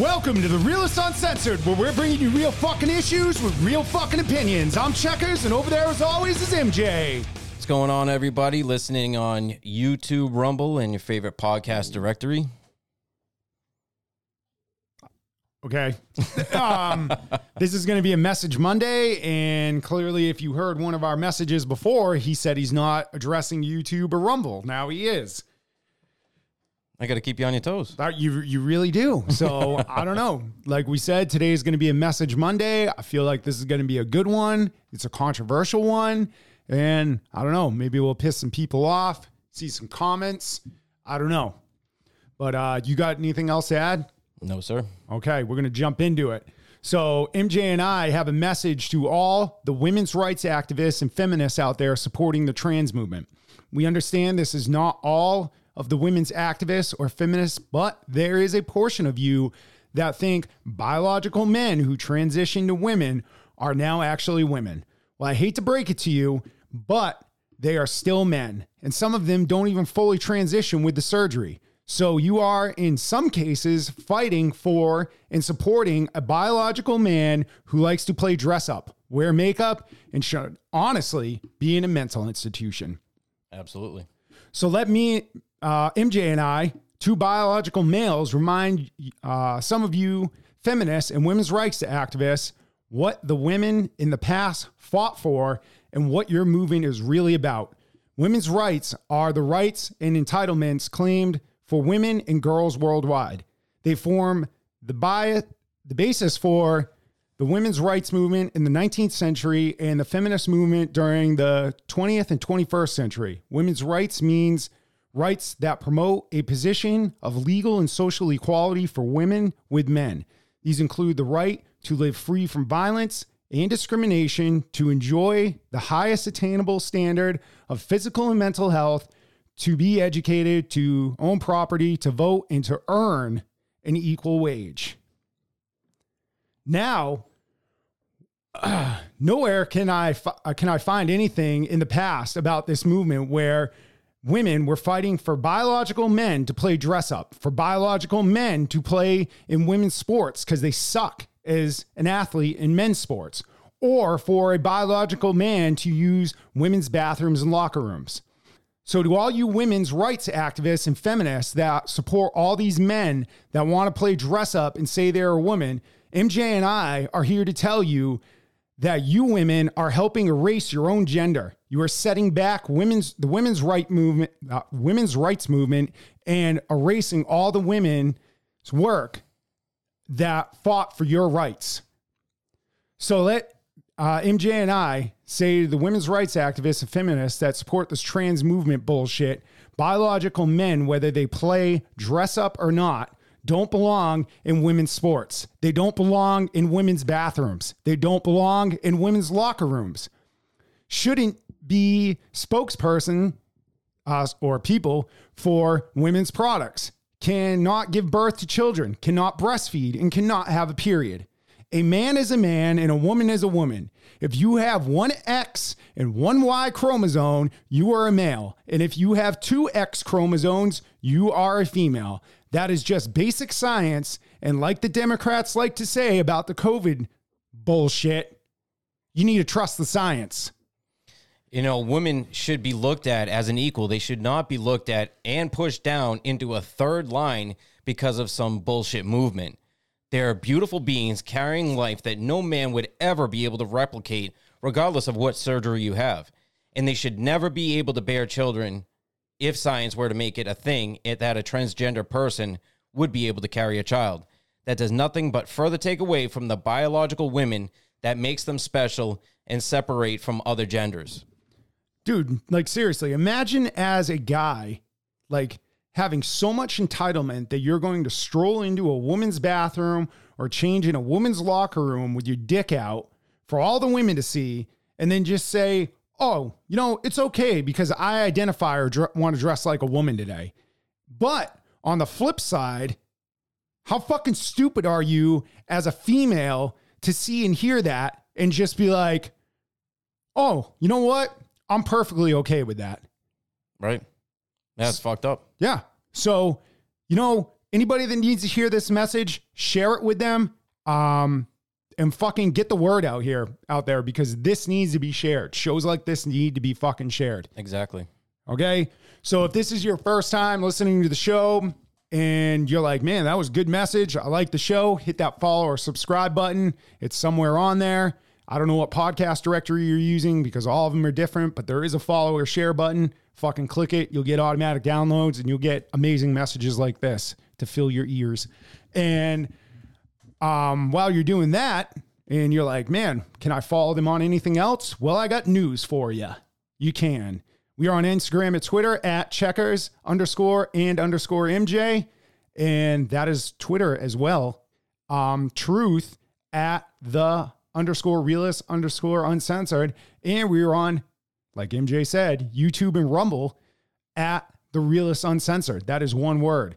Welcome to the Realist Uncensored, where we're bringing you real fucking issues with real fucking opinions. I'm Checkers, and over there, as always, is MJ. What's going on, everybody? Listening on YouTube, Rumble, and your favorite podcast directory. Okay. um, this is going to be a message Monday, and clearly, if you heard one of our messages before, he said he's not addressing YouTube or Rumble. Now he is. I got to keep you on your toes. You you really do. So I don't know. Like we said, today is going to be a message Monday. I feel like this is going to be a good one. It's a controversial one, and I don't know. Maybe we'll piss some people off. See some comments. I don't know. But uh, you got anything else to add? No, sir. Okay, we're going to jump into it. So, MJ and I have a message to all the women's rights activists and feminists out there supporting the trans movement. We understand this is not all of the women's activists or feminists, but there is a portion of you that think biological men who transition to women are now actually women. Well, I hate to break it to you, but they are still men, and some of them don't even fully transition with the surgery. So you are, in some cases, fighting for and supporting a biological man who likes to play dress up, wear makeup, and should honestly be in a mental institution. Absolutely. So let me, uh, MJ and I, two biological males, remind uh, some of you feminists and women's rights activists what the women in the past fought for and what your movement is really about. Women's rights are the rights and entitlements claimed for women and girls worldwide. They form the, bi- the basis for the women's rights movement in the 19th century and the feminist movement during the 20th and 21st century. Women's rights means rights that promote a position of legal and social equality for women with men. These include the right to live free from violence and discrimination, to enjoy the highest attainable standard of physical and mental health, to be educated, to own property, to vote, and to earn an equal wage. Now, uh, nowhere can I fi- can I find anything in the past about this movement where women were fighting for biological men to play dress up, for biological men to play in women's sports because they suck as an athlete in men's sports, or for a biological man to use women's bathrooms and locker rooms. So, to all you women's rights activists and feminists that support all these men that want to play dress up and say they're a woman, MJ and I are here to tell you that you women are helping erase your own gender. You are setting back women's the women's right movement, uh, women's rights movement, and erasing all the women's work that fought for your rights. So let uh, MJ and I say to the women's rights activists and feminists that support this trans movement bullshit, biological men, whether they play dress up or not, don't belong in women's sports. They don't belong in women's bathrooms. They don't belong in women's locker rooms. Shouldn't be spokesperson uh, or people for women's products. Cannot give birth to children, cannot breastfeed, and cannot have a period. A man is a man and a woman is a woman. If you have one X and one Y chromosome, you are a male. And if you have two X chromosomes, you are a female. That is just basic science. And like the Democrats like to say about the COVID bullshit, you need to trust the science. You know, women should be looked at as an equal. They should not be looked at and pushed down into a third line because of some bullshit movement. They are beautiful beings carrying life that no man would ever be able to replicate, regardless of what surgery you have. And they should never be able to bear children if science were to make it a thing it, that a transgender person would be able to carry a child. That does nothing but further take away from the biological women that makes them special and separate from other genders. Dude, like seriously, imagine as a guy, like having so much entitlement that you're going to stroll into a woman's bathroom or change in a woman's locker room with your dick out for all the women to see and then just say, oh, you know, it's okay because I identify or dr- want to dress like a woman today. But on the flip side, how fucking stupid are you as a female to see and hear that and just be like, oh, you know what? I'm perfectly okay with that. Right? That's fucked up. Yeah. So, you know, anybody that needs to hear this message, share it with them. Um, and fucking get the word out here out there because this needs to be shared. Shows like this need to be fucking shared. Exactly. Okay. So if this is your first time listening to the show and you're like, man, that was a good message. I like the show. Hit that follow or subscribe button. It's somewhere on there. I don't know what podcast directory you're using because all of them are different, but there is a follow or share button. Fucking click it. You'll get automatic downloads and you'll get amazing messages like this to fill your ears. And um, while you're doing that, and you're like, man, can I follow them on anything else? Well, I got news for you. You can. We are on Instagram and Twitter at checkers underscore and underscore MJ. And that is Twitter as well. Um, truth at the underscore realist underscore uncensored. And we are on, like MJ said, YouTube and Rumble at the realist uncensored. That is one word.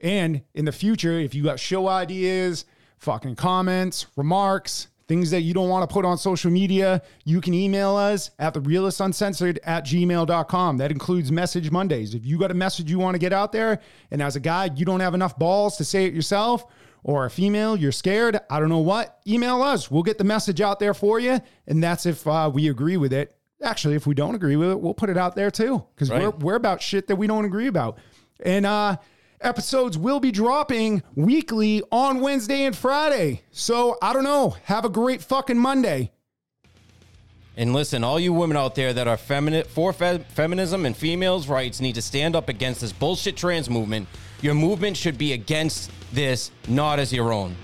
And in the future, if you got show ideas, fucking comments, remarks, things that you don't want to put on social media, you can email us at the realist uncensored at gmail.com. That includes message Mondays. If you got a message you want to get out there, and as a guy, you don't have enough balls to say it yourself, or a female, you're scared, I don't know what, email us. We'll get the message out there for you. And that's if uh, we agree with it. Actually, if we don't agree with it, we'll put it out there too. Because Right. we're, we're about shit that we don't agree about. And uh, episodes will be dropping weekly on Wednesday and Friday. So I don't know. Have a great fucking Monday. And listen, all you women out there that are femini- for fe- feminism and females' rights need to stand up against this bullshit trans movement. Your movement should be against this, not as your own.